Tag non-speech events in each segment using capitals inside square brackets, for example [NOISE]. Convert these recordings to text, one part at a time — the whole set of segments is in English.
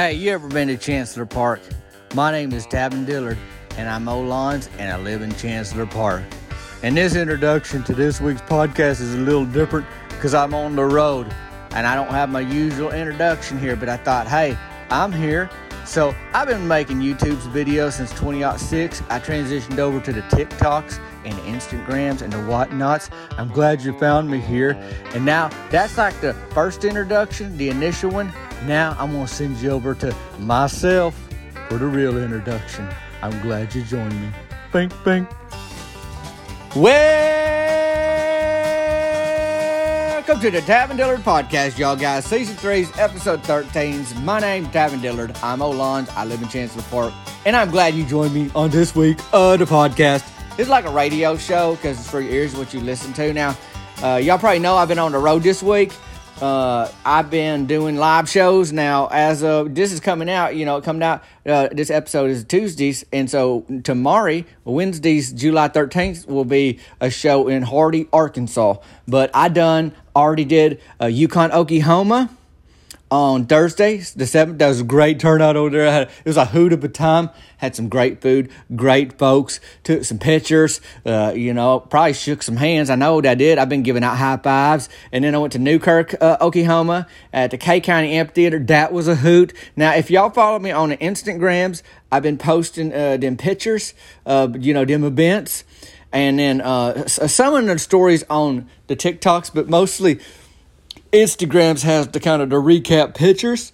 Hey, you ever been to Chancellor Park? My name is Tavin Dillard, and I'm Olans, and I live in Chancellor Park. And this introduction to this week's podcast is a little different because I'm on the road and I don't have my usual introduction here, but I thought, hey, I'm here. So I've been making YouTube's videos since 2006. I transitioned over to the TikToks and Instagrams and the whatnots. I'm glad you found me here. And now that's like the first introduction, the initial one. Now I'm gonna send you over to myself for the real introduction. I'm glad you joined me. Bink, bink. Welcome to the Tavin Dillard Podcast, y'all guys. Season 3's episode 13's. My name's Tavin Dillard. I'm Olans. I live in Chancellor Park. And I'm glad you joined me on this week of the podcast. It's like a radio show because it's for your ears what you listen to. Now, uh, y'all probably know I've been on the road this week. Uh, I've been doing live shows now. As of this is coming out, you know, coming out. Uh, this episode is Tuesdays, and so tomorrow, Wednesdays, July thirteenth, will be a show in Hardy, Arkansas. But I done already did uh, Yukon, Oklahoma on Thursday, the seventh. That was a great turnout over there. Had, it was a hoot of a time. Had some great food, great folks. Took some pictures. Uh, you know, probably shook some hands. I know that I did. I've been giving out high fives. And then I went to Newkirk, uh, Oklahoma, at the Kay County Amphitheater. That was a hoot. Now, if y'all follow me on the Instagrams, I've been posting uh, them pictures of you know them events, and then uh, some of the stories on the TikToks, but mostly Instagrams has the kind of the recap pictures.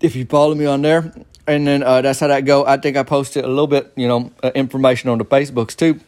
If you follow me on there, and then uh, that's how that go. I think I posted a little bit, you know, uh, information on the Facebooks too.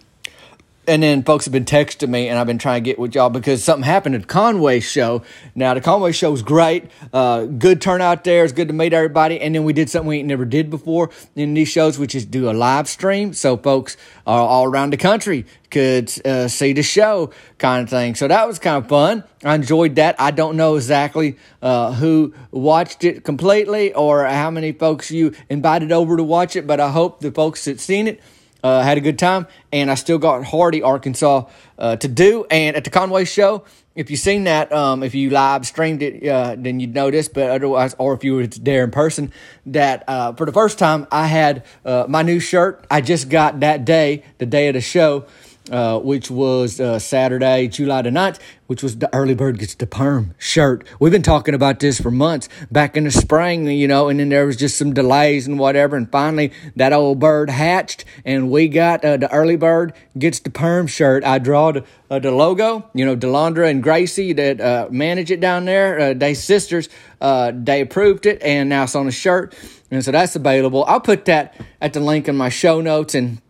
And then folks have been texting me, and I've been trying to get with y'all because something happened at Conway's show. Now the Conway show was great, uh, good turnout there. It's good to meet everybody. And then we did something we never did before in these shows, which is do a live stream, so folks uh, all around the country could uh, see the show, kind of thing. So that was kind of fun. I enjoyed that. I don't know exactly uh, who watched it completely or how many folks you invited over to watch it, but I hope the folks that seen it uh, had a good time, and I still got Hardy, Arkansas uh, to do. And at the Conway show, if you've seen that, um, if you live streamed it, uh, then you'd notice. But otherwise, or if you were there in person, that uh, for the first time, I had uh, my new shirt. I just got that day, the day of the show. Uh, which was uh, Saturday, July the 9th, which was the early bird gets the perm shirt. We've been talking about this for months back in the spring, you know, and then there was just some delays and whatever. And finally, that old bird hatched, and we got uh, the early bird gets the perm shirt. I draw the, uh, the logo, you know, Delandra and Gracie that uh, manage it down there. Uh, they sisters, uh, they approved it, and now it's on a shirt. And so that's available. I'll put that at the link in my show notes and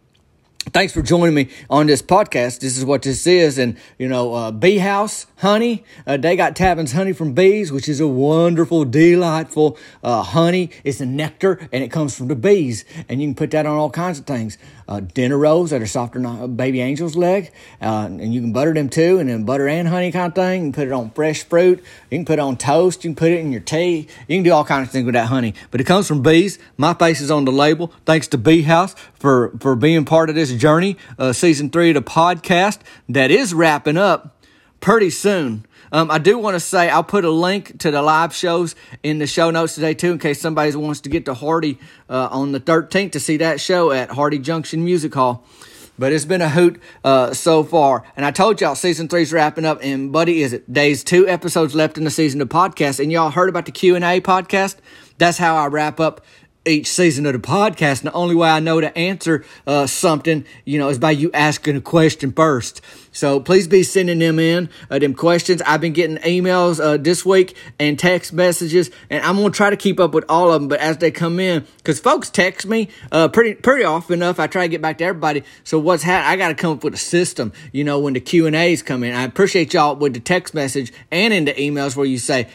thanks for joining me on this podcast. This is what this is. And, you know, uh, Bee House honey, uh, they got Tavin's honey from bees, which is a wonderful, delightful uh, honey. It's a nectar and it comes from the bees. And you can put that on all kinds of things. Uh, dinner rolls that are softer than a baby angel's leg. Uh, and you can butter them too. And then butter and honey kind of thing. You can put it on fresh fruit. You can put it on toast. You can put it in your tea. You can do all kinds of things with that honey. But it comes from bees. My face is on the label. Thanks to Bee House for, for being part of this journey, uh, season three of the podcast that is wrapping up pretty soon. Um, I do want to say I'll put a link to the live shows in the show notes today too, in case somebody wants to get to Hardy uh, on the 13th to see that show at Hardy Junction Music Hall. But it's been a hoot uh, so far, and I told y'all season three's wrapping up. And buddy, is it days two episodes left in the season of podcast? And y'all heard about the Q and A podcast? That's how I wrap up each season of the podcast. And the only way I know to answer uh, something, you know, is by you asking a question first. So please be sending them in, uh, them questions. I've been getting emails uh, this week and text messages, and I'm gonna try to keep up with all of them. But as they come in, because folks text me uh, pretty pretty often enough, I try to get back to everybody. So what's happening? I got to come up with a system. You know, when the Q and A's come in, I appreciate y'all with the text message and in the emails where you say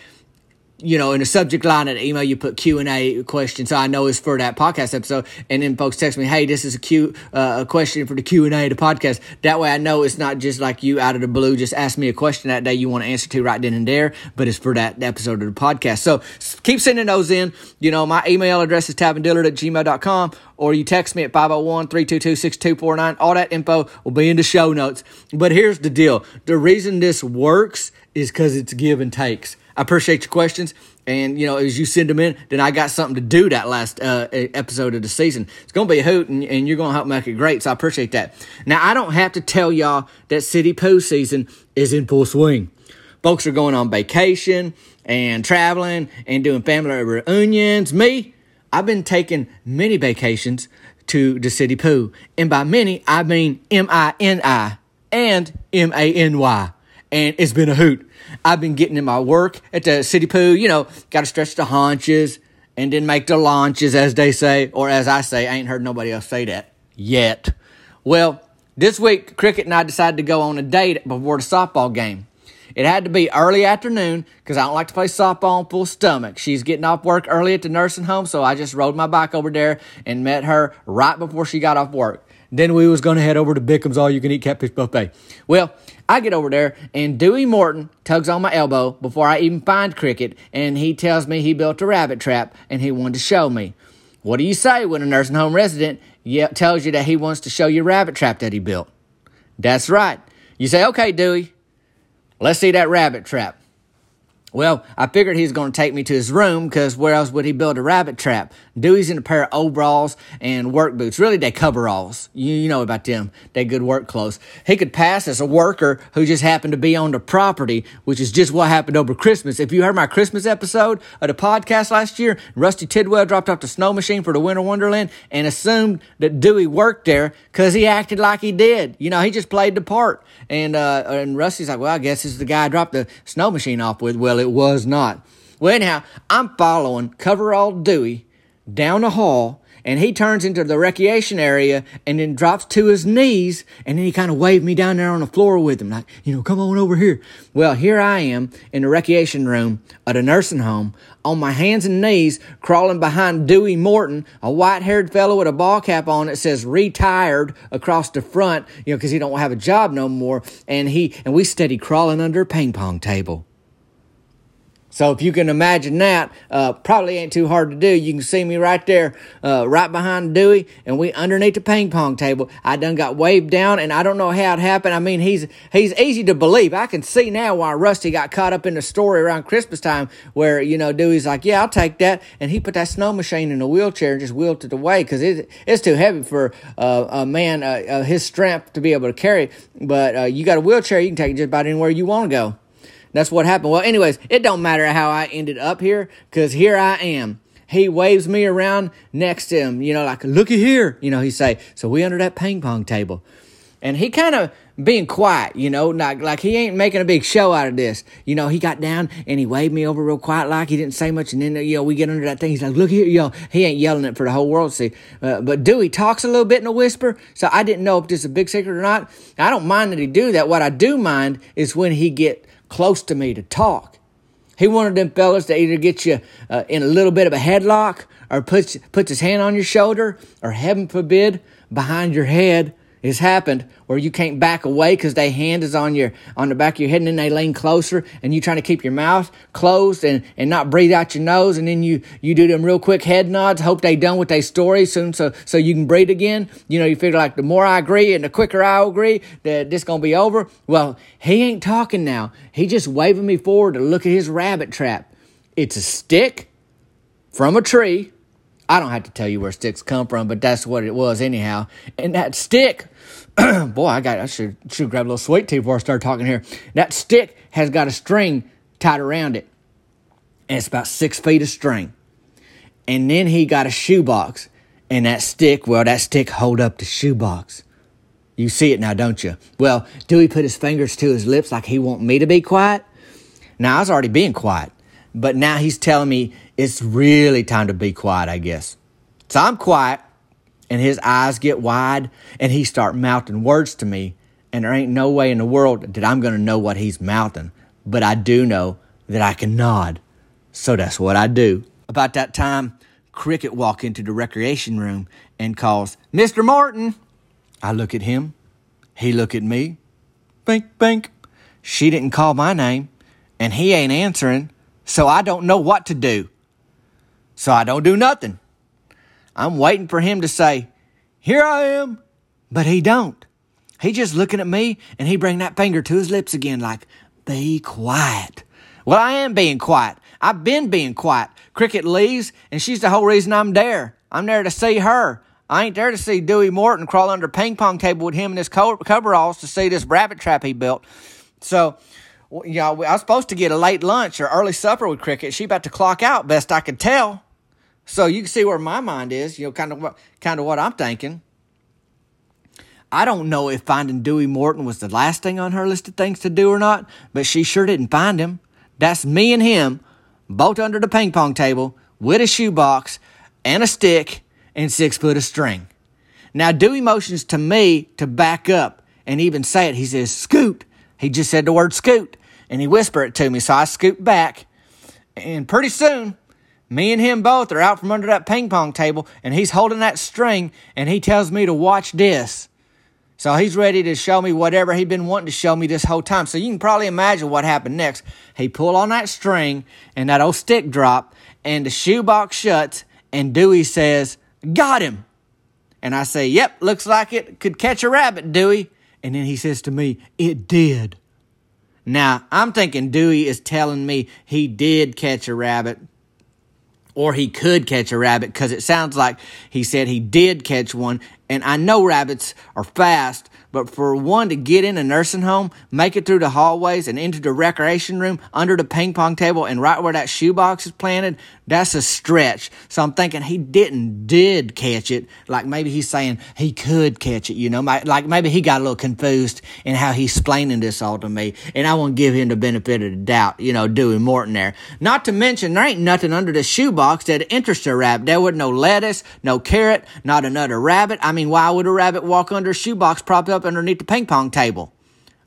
you know, in the subject line of the email, you put Q and A question, so I know it's for that podcast episode. And then folks text me, "Hey, this is a Q uh, a question for the Q and A, the podcast." That way, I know it's not just like you out of the blue just ask me a question that day you want to answer to right then and there, but it's for that episode of the podcast. So keep sending those in. You know, my email address is tavindillard at gmail.com, or you text me at 501 322 6249. All that info will be in the show notes. But here's the deal: the reason this works is because it's give and takes. I appreciate your questions And, you know, as you send them in, then I got something to do that last uh, episode of the season. It's going to be a hoot, and, and you're going to help make it great. So I appreciate that. Now, I don't have to tell y'all that City Poo season is in full swing. Folks are going on vacation and traveling and doing family reunions. Me, I've been taking many vacations to the City Poo. And by many, I mean M I N I and M A N Y. And it's been a hoot. I've been getting in my work at the City pool, you know, got to stretch the haunches and then make the launches, as they say, or as I say, I ain't heard nobody else say that yet. Well, this week, Cricket and I decided to go on a date before the softball game. It had to be early afternoon because I don't like to play softball on full stomach. She's getting off work early at the nursing home, so I just rode my bike over there and met her right before she got off work. Then we was going to head over to Bickham's All You Can Eat Catfish Buffet. Well, I get over there and Dewey Morton tugs on my elbow before I even find Cricket, and he tells me he built a rabbit trap and he wanted to show me. What do you say when a nursing home resident tells you that he wants to show you a rabbit trap that he built? That's right. You say, okay, Dewey, let's see that rabbit trap. Well, I figured he was going to take me to his room because where else would he build a rabbit trap? Dewey's in a pair of overalls and work boots. Really, they coveralls. You, you know about them. They good work clothes. He could pass as a worker who just happened to be on the property, which is just what happened over Christmas. If you heard my Christmas episode of the podcast last year, Rusty Tidwell dropped off the snow machine for the Winter Wonderland and assumed that Dewey worked there because he acted like he did. You know, he just played the part. And uh, and Rusty's like, well, I guess this is the guy I dropped the snow machine off with. Well, it was not. Well, anyhow, I'm following Coverall Dewey down the hall, and he turns into the recreation area and then drops to his knees, and then he kind of waved me down there on the floor with him, like, you know, come on over here. Well, here I am in the recreation room at a nursing home, on my hands and knees, crawling behind Dewey Morton, a white-haired fellow with a ball cap on that says retired across the front, you know, because he don't have a job no more, and he and we steady crawling under a ping pong table. So if you can imagine that, uh, probably ain't too hard to do. You can see me right there, uh, right behind Dewey, and we underneath the ping pong table. I done got waved down, and I don't know how it happened. I mean, he's he's easy to believe. I can see now why Rusty got caught up in the story around Christmas time, where you know Dewey's like, "Yeah, I'll take that," and he put that snow machine in a wheelchair and just wheeled it away because it, it's too heavy for uh, a man uh, his strength to be able to carry. But uh, you got a wheelchair, you can take it just about anywhere you want to go. That's what happened. Well, anyways, it don't matter how I ended up here because here I am. He waves me around next to him, you know, like, looky here, you know, he say, so we under that ping pong table. And he kind of being quiet, you know, like, like he ain't making a big show out of this. You know, he got down and he waved me over real quiet like he didn't say much. And then, you know, we get under that thing. He's like, look here, yo, he ain't yelling it for the whole world to see. Uh, but Dewey talks a little bit in a whisper. So I didn't know if this is a big secret or not. I don't mind that he do that. What I do mind is when he get close to me to talk. He wanted them fellas to either get you uh, in a little bit of a headlock or puts, puts his hand on your shoulder or heaven forbid behind your head it's happened where you can't back away because their hand is on your on the back of your head and then they lean closer and you trying to keep your mouth closed and, and not breathe out your nose and then you you do them real quick head nods hope they done with their story soon so so you can breathe again. You know you figure like the more i agree and the quicker i agree that this gonna be over well he ain't talking now. He just waving me forward to look at his rabbit trap. It's a stick from a tree. I don't have to tell you where sticks come from, but that's what it was anyhow. And that stick, [CLEARS THROAT] boy, I got I should should grab a little sweet tea before I start talking here. That stick has got a string tied around it, and it's about six feet of string. And then he got a shoebox, and that stick, well, that stick hold up the shoebox. You see it now, don't you? Well, Dewey put his fingers to his lips like he want me to be quiet. Now I was already being quiet. But now he's telling me it's really time to be quiet, I guess. So I'm quiet, and his eyes get wide, and he start mouthing words to me. And there ain't no way in the world that I'm going to know what he's mouthing. But I do know that I can nod. So that's what I do. About that time, Cricket walk into the recreation room and calls, Mr. Martin. I look at him. He look at me. Bink, bink. She didn't call my name, and he ain't answering. So I don't know what to do. So I don't do nothing. I'm waiting for him to say, here I am. But he don't. He just looking at me and he bring that finger to his lips again like, be quiet. Well, I am being quiet. I've been being quiet. Cricket leaves, and she's the whole reason I'm there. I'm there to see her. I ain't there to see Dewey Morton crawl under a ping pong table with him and his coveralls to see this rabbit trap he built. So, you know, I was supposed to get a late lunch or early supper with Cricket. She about to clock out, best I could tell. So you can see where my mind is. You know, kind of what kind of what I'm thinking. I don't know if finding Dewey Morton was the last thing on her list of things to do or not, but she sure didn't find him. That's me and him, both under the ping pong table, with a shoebox and a stick and six foot of string. Now, Dewey motions to me to back up and even say it. He says, Scoot. He just said the word scoot and he whispered it to me. So I scoot back. And pretty soon, me and him both are out from under that ping pong table and he's holding that string and he tells me to watch this. So he's ready to show me whatever he'd been wanting to show me this whole time. So you can probably imagine what happened next. He pulled on that string and that old stick drop, and the shoebox shuts, and Dewey says, Got him. And I say, Yep, looks like it could catch a rabbit, Dewey. And then he says to me, It did. Now, I'm thinking Dewey is telling me he did catch a rabbit or he could catch a rabbit because it sounds like he said he did catch one. And I know rabbits are fast, but for one to get in a nursing home, make it through the hallways and into the recreation room, under the ping pong table, and right where that shoebox is planted, that's a stretch. So I'm thinking he didn't did catch it. Like maybe he's saying he could catch it, you know, like maybe he got a little confused in how he's explaining this all to me. And I want to give him the benefit of the doubt, you know, Dewey Morton there. Not to mention there ain't nothing under the shoebox that interests a rabbit. There was no lettuce, no carrot, not another rabbit. I mean, why would a rabbit walk under a shoebox propped up underneath the ping pong table.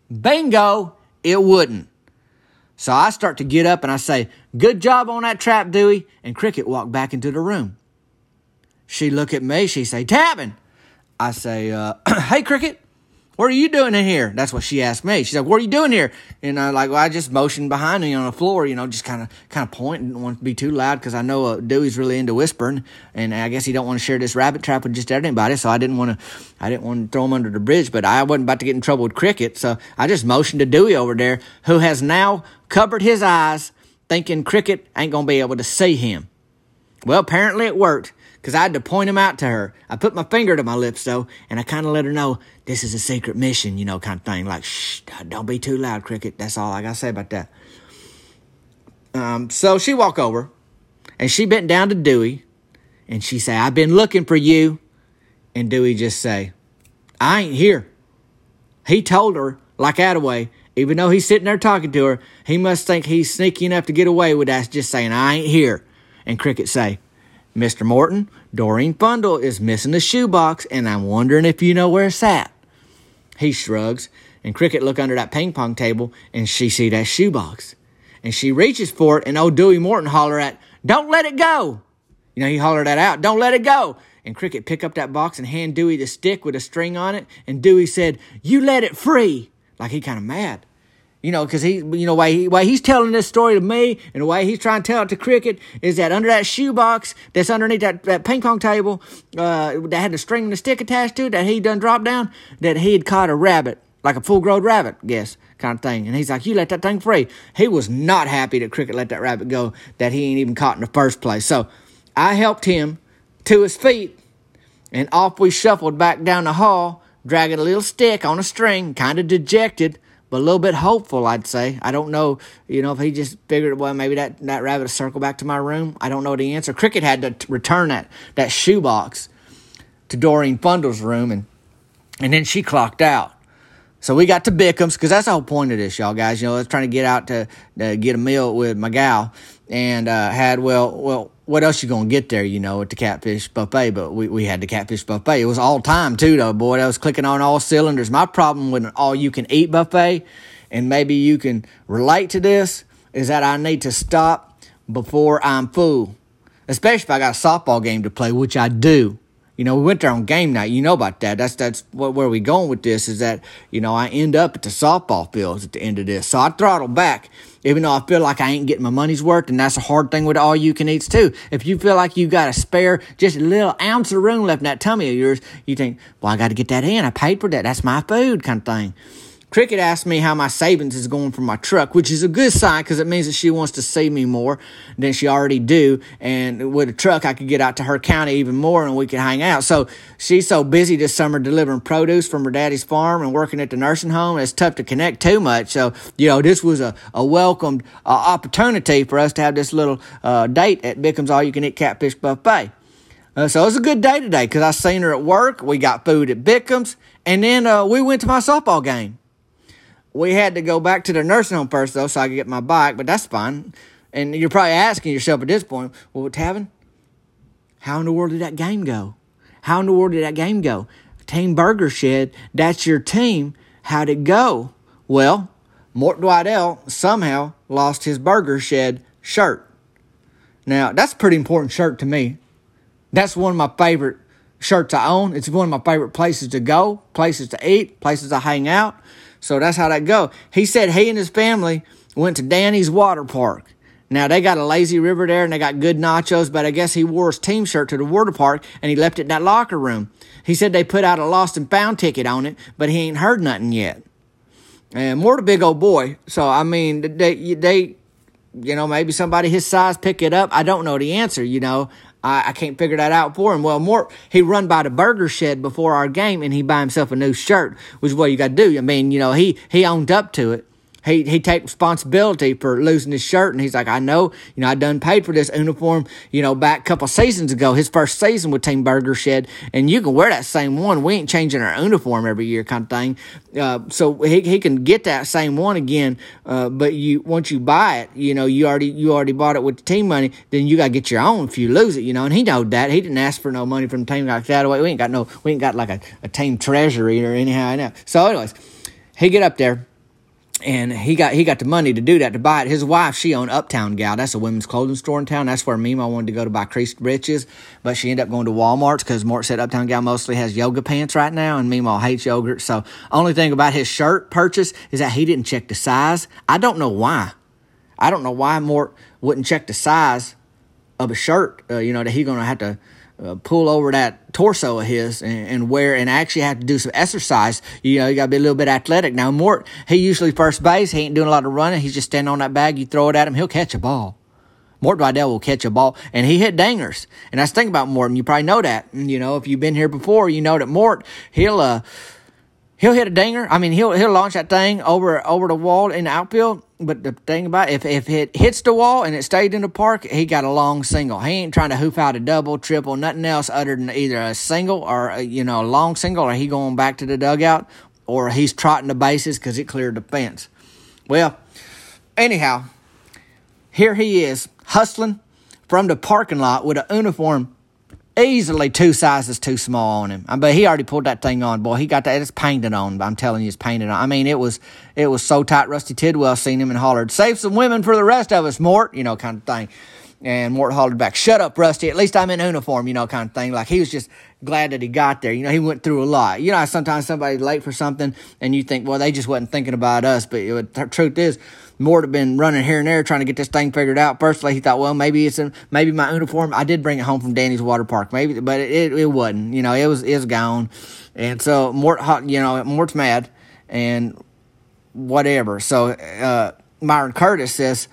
Bingo, it wouldn't. So I start to get up and I say, Good job on that trap, Dewey. And Cricket walked back into the room. She look at me, she say, Tavin. I say, uh, [CLEARS THROAT] Hey, Cricket, what are you doing in here? That's what she asked me. She's like, what are you doing here? And I like, well, I just motioned behind me on the floor, you know, just kind of, kind of pointing. Didn't want to be too loud because I know uh, Dewey's really into whispering, and I guess he don't want to share this rabbit trap with just anybody. So I didn't want to, I didn't want to throw him under the bridge. But I wasn't about to get in trouble with Cricket, so I just motioned to Dewey over there, who has now covered his eyes, thinking Cricket ain't gonna be able to see him. Well, apparently it worked because I had to point him out to her. I put my finger to my lips though, and I kind of let her know this is a secret mission, you know, kind of thing. Like, shh, don't be too loud, Cricket. That's all I gotta say about that. Um, so she walk over, and she bent down to Dewey, and she say, "I've been looking for you," and Dewey just say, "I ain't here." He told her like Attaway, even though he's sitting there talking to her, he must think he's sneaky enough to get away with that, just saying, "I ain't here." And Cricket say, Mr. Morton, Doreen Fundle is missing a shoebox, and I'm wondering if you know where it's at. He shrugs, and Cricket look under that ping pong table, and she see that shoebox. And she reaches for it, and old Dewey Morton holler at, Don't let it go! You know, he hollered that out, Don't let it go! And Cricket pick up that box and hand Dewey the stick with a string on it, and Dewey said, You let it free! Like he kind of mad. You know, because he, you know, why he, why he's telling this story to me and the way he's trying to tell it to Cricket is that under that shoebox that's underneath that, that ping pong table, uh, that had the string and the stick attached to it that he done dropped down, that he had caught a rabbit, like a full grown rabbit, guess, kind of thing. And he's like, you let that thing free. He was not happy that Cricket let that rabbit go that he ain't even caught in the first place. So I helped him to his feet and off we shuffled back down the hall, dragging a little stick on a string, kind of dejected but a little bit hopeful, I'd say. I don't know, you know, if he just figured, well, maybe that, that rabbit will circle back to my room. I don't know the answer. Cricket had to t- return that, that shoebox to Doreen Fundle's room, and, and then she clocked out. So we got to Bickham's because that's the whole point of this, y'all guys. You know, I was trying to get out to, to get a meal with my gal, and uh, had well, well, what else you gonna get there, you know, at the catfish buffet? But we, we had the catfish buffet. It was all time too, though, boy. I was clicking on all cylinders. My problem with an all you can eat buffet, and maybe you can relate to this, is that I need to stop before I'm full. Especially if I got a softball game to play, which I do. You know, we went there on game night. You know about that. That's that's what, where we going with this is that you know I end up at the softball fields at the end of this, so I throttle back even though I feel like I ain't getting my money's worth, and that's a hard thing with all you can eats too. If you feel like you got a spare, just a little ounce of room left in that tummy of yours, you think, well, I got to get that in. I paid for that. That's my food, kind of thing. Cricket asked me how my savings is going for my truck, which is a good sign because it means that she wants to see me more than she already do. And with a truck, I could get out to her county even more and we could hang out. So she's so busy this summer delivering produce from her daddy's farm and working at the nursing home. It's tough to connect too much. So, you know, this was a, a welcomed uh, opportunity for us to have this little uh, date at Bickham's All You Can Eat Catfish Buffet. Uh, so it was a good day today because I seen her at work. We got food at Bickham's. And then uh, we went to my softball game we had to go back to the nursing home first, though, so I could get my bike, but that's fine. And you're probably asking yourself at this point, well, Tavin, how in the world did that game go? How in the world did that game go? Team Burger Shed, that's your team. How'd it go? Well, Mort Dwidell somehow lost his Burger Shed shirt. Now, that's a pretty important shirt to me. That's one of my favorite shirts I own. It's one of my favorite places to go, places to eat, places to hang out. So that's how that go. He said he and his family went to Danny's water park. Now they got a lazy river there and they got good nachos, but I guess he wore his team shirt to the water park and he left it in that locker room. He said they put out a lost and found ticket on it, but he ain't heard nothing yet. And Mort a big old boy, so I mean they they you know maybe somebody his size pick it up. I don't know the answer. You know I, I can't figure that out for him. Well, Mort he run by the burger shed before our game and he buy himself a new shirt, which is what you got to do. I mean, you know, he he owned up to it he he take responsibility for losing his shirt, and he's like, I know, you know, I done paid for this uniform, you know, back a couple seasons ago, his first season with Team Burger Shed, and you can wear that same one. We ain't changing our uniform every year, kind of thing. Uh, so he he can get that same one again, uh, but you once you buy it, you know, you already you already bought it with the team money, then you got to get your own if you lose it, you know. And he knowed that he didn't ask for no money from the team like that. Away. We ain't got no, we ain't got like a, a team treasury or anyhow. I know. So, anyways, he get up there and he got he got the money to do that to buy it. His wife, she owned Uptown Gal. That's a women's clothing store in town. That's where Mima wanted to go to buy creased breeches, but she ended up going to Walmart's because Mort said Uptown Gal mostly has yoga pants right now, and Mima hates yogurt. So only thing about his shirt purchase is that he didn't check the size. I don't know why. I don't know why Mort wouldn't check the size of a shirt. Uh, you know that he's gonna have to uh, pull over that torso of his and, and, wear and actually have to do some exercise. You know, you got to be a little bit athletic. Now, Mort, he usually first base. He ain't doing a lot of running. He's just standing on that bag. You throw it at him, he'll catch a ball. Mort Dwidell will catch a ball, and he hit dingers. And that's the thing about Mort, and you probably know that. You know, if you've been here before, you know that Mort, he'll uh, he'll hit a dinger. I mean, he'll he'll launch that thing over over the wall in the outfield but the thing about it, if if it hits the wall and it stayed in the park, he got a long single. He ain't trying to hoof out a double, triple, nothing else other than either a single or a, you know a long single, or he going back to the dugout, or he's trotting the bases because it cleared the fence. Well, anyhow, here he is hustling from the parking lot with a uniform easily two sizes too small on him. But he already pulled that thing on, boy. He got that. It's painted on. I'm telling you, it's painted on. I mean, it was it was so tight. Rusty Tidwell seen him and hollered, "Save some women for the rest of us, Mort." You know, kind of thing. And Mort hollered back, "Shut up, Rusty. At least I'm in uniform." You know, kind of thing. Like he was just glad that he got there. You know, he went through a lot. You know, sometimes somebody's late for something, and you think, well, they just wasn't thinking about us. But the truth is, Mort had been running here and there trying to get this thing figured out. Firstly, he thought, well, maybe it's a, maybe my uniform. I did bring it home from Danny's Water Park, maybe, but it, it wasn't. You know, it was it was gone, and so Mort, you know, Mort's mad and whatever. So uh, Myron Curtis says.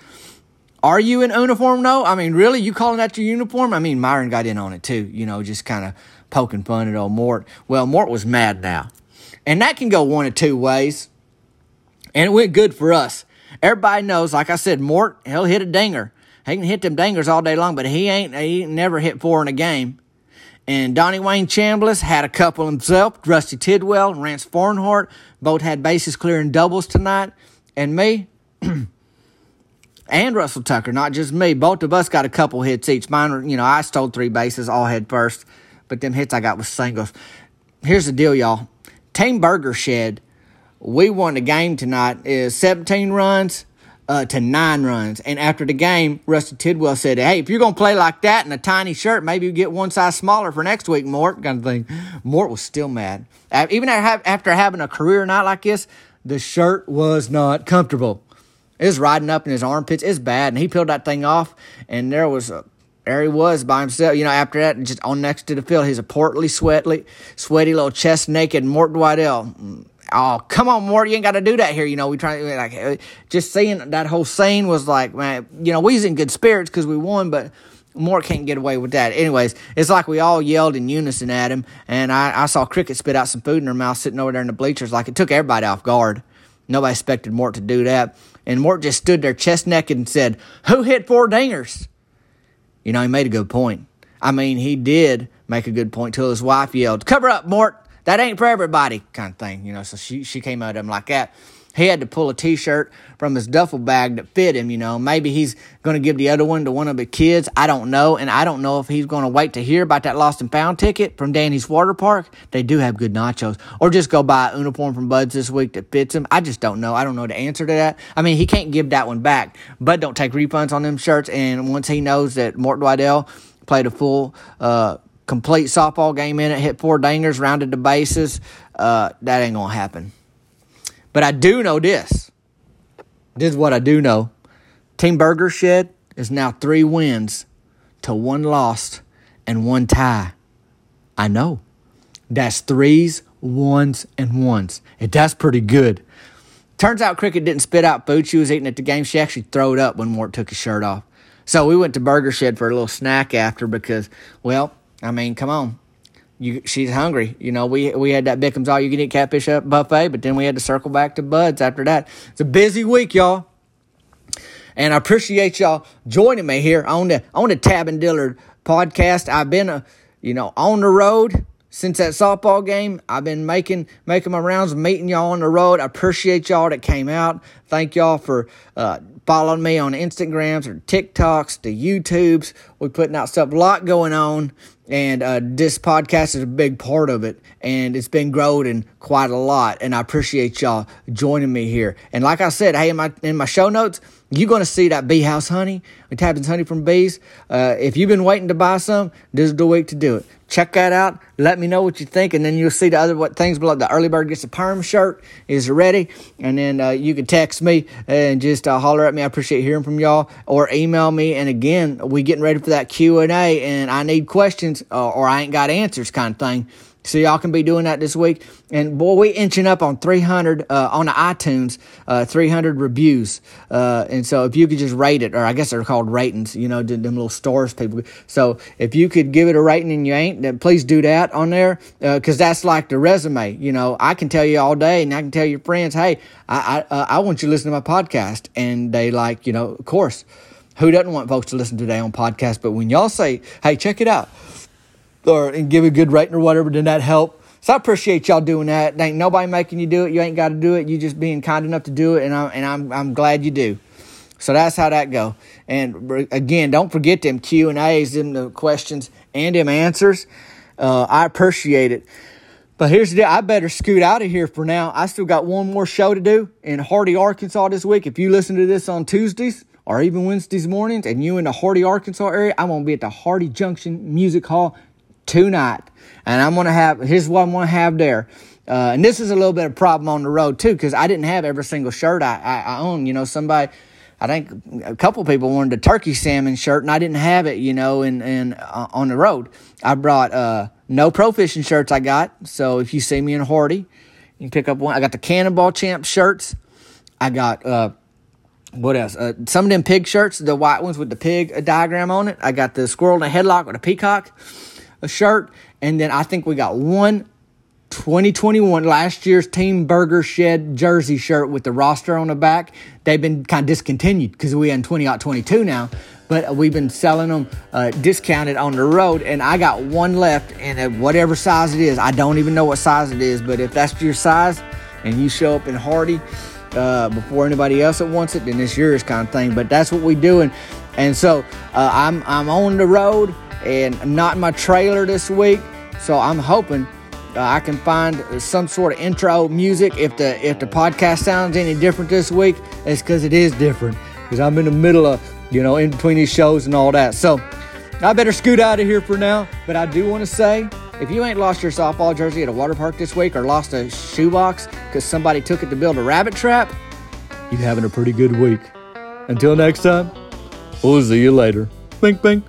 Are you in uniform? No. I mean, really? You calling that your uniform? I mean, Myron got in on it too, you know, just kind of poking fun at old Mort. Well, Mort was mad now. And that can go one of two ways. And it went good for us. Everybody knows, like I said, Mort, he'll hit a dinger. He can hit them dingers all day long, but he ain't he ain't never hit four in a game. And Donnie Wayne Chambliss had a couple himself. Rusty Tidwell Rance Farnhart both had bases clearing doubles tonight. And me [CLEARS THROAT] and Russell Tucker, not just me. Both of us got a couple hits each. Mine you know, I stole three bases, all head first, but them hits I got was singles. Here's the deal, y'all. Team Burger Shed we won the game tonight is 17 runs uh, to nine runs. And after the game, Rusty Tidwell said, Hey, if you're going to play like that in a tiny shirt, maybe you get one size smaller for next week, Mort. Kind of thing. Mort was still mad. Even after having a career night like this, the shirt was not comfortable. It was riding up in his armpits. It's bad. And he peeled that thing off, and there was a there he was by himself. You know, after that, just on next to the field, he's a portly, sweaty, sweaty little chest naked Mort Dwidell oh, come on, Mort, you ain't got to do that here. You know, we try like uh, just seeing that whole scene was like, man, you know, we was in good spirits because we won, but Mort can't get away with that. Anyways, it's like we all yelled in unison at him, and I, I saw Cricket spit out some food in her mouth sitting over there in the bleachers. Like it took everybody off guard. Nobody expected Mort to do that. And Mort just stood there chest naked and said, Who hit four dingers? You know, he made a good point. I mean, he did make a good point till his wife yelled, Cover up, Mort. That ain't for everybody, kind of thing. You know, so she, she came at him like that. He had to pull a t shirt from his duffel bag that fit him, you know. Maybe he's going to give the other one to one of the kids. I don't know. And I don't know if he's going to wait to hear about that lost and found ticket from Danny's Water Park. They do have good nachos. Or just go buy a uniform from Bud's this week that fits him. I just don't know. I don't know the answer to that. I mean, he can't give that one back. Bud don't take refunds on them shirts. And once he knows that Mort Waddell played a full, uh, complete softball game in it, hit four dingers, rounded the bases, uh, that ain't to happen. But I do know this. This is what I do know. Team Burger Shed is now three wins to one lost and one tie. I know. That's threes, ones, and ones. And that's pretty good. Turns out Cricket didn't spit out food she was eating at the game. She actually threw it up when Mort took his shirt off. So we went to Burger Shed for a little snack after because, well, I mean, come on you, she's hungry. You know, we we had that Bickham's all you can eat catfish buffet, but then we had to circle back to Buds after that. It's a busy week, y'all. And I appreciate y'all joining me here on the on the Tavin Dillard podcast. I've been a uh, you know on the road since that softball game. I've been making making my rounds, meeting y'all on the road. I appreciate y'all that came out. Thank y'all for uh, following me on Instagrams or TikToks, the YouTubes. We're putting out stuff, a lot going on and uh, this podcast is a big part of it and it's been growing quite a lot and i appreciate y'all joining me here. And like i said hey in my in my show notes you're going to see that bee house honey it happens honey from bees. Uh, if you've been waiting to buy some this is the week to do it check that out. Let me know what you think and then you'll see the other what things below. The early bird gets a perm shirt is ready and then uh, you can text me and just uh, holler at me. I appreciate hearing from y'all or email me. And again we getting ready for that q&a and i need questions uh, or i ain't got answers kind of thing so y'all can be doing that this week. And boy, we inching up on 300 uh, on the iTunes, uh, 300 reviews. Uh, and so if you could just rate it, or I guess they're called ratings, you know, them little stars people. So if you could give it a rating and you ain't, then please do that on there because uh, that's like the resume. You know, I can tell you all day, and I can tell your friends, hey, I I, uh, I want you to listen to my podcast, and they like, you know, of course. Who doesn't want folks to listen to their own podcast? But when y'all say, "Hey, check it out," or and give a good rating or whatever, then that help. So I appreciate y'all doing that. ain't nobody making you do it. You ain't got to do it. You just being kind enough to do it, and I'm and I'm I'm glad you do. So that's how that go. And again, don't forget them Q and A's, them the questions and them answers. Uh, I appreciate it. But here's the deal. I better scoot out of here for now. I still got one more show to do in Hardy, Arkansas this week. If you listen to this on Tuesdays or even Wednesdays mornings and you in the Hardy, Arkansas area, I'm going to be at the Hardy Junction Music Hall tonight. And I'm going to have, here's what I'm going to have there. Uh, and this is a little bit of problem on the road too, because I didn't have every single shirt I, I, I own. You know, somebody, I think a couple people wanted a turkey salmon shirt, and I didn't have it. You know, and and uh, on the road, I brought uh, no pro fishing shirts. I got so if you see me in Hardy, you can pick up one. I got the Cannonball Champ shirts. I got uh, what else? Uh, some of them pig shirts, the white ones with the pig diagram on it. I got the squirrel in a headlock with a peacock a shirt. And then I think we got one 2021 last year's Team Burger Shed jersey shirt with the roster on the back. They've been kind of discontinued because we in 2022 now, but we've been selling them uh, discounted on the road. And I got one left, and whatever size it is, I don't even know what size it is, but if that's your size and you show up in Hardy uh, before anybody else that wants it, then it's yours kind of thing. But that's what we doing. And so uh, I'm I'm on the road and not in my trailer this week. So I'm hoping uh, I can find some sort of intro music. If the if the podcast sounds any different this week, it's because it is different. Because I'm in the middle of you know in between these shows and all that. So I better scoot out of here for now. But I do want to say. If you ain't lost your softball jersey at a water park this week or lost a shoebox because somebody took it to build a rabbit trap, you having a pretty good week. Until next time, we'll see you later. Bink, bink.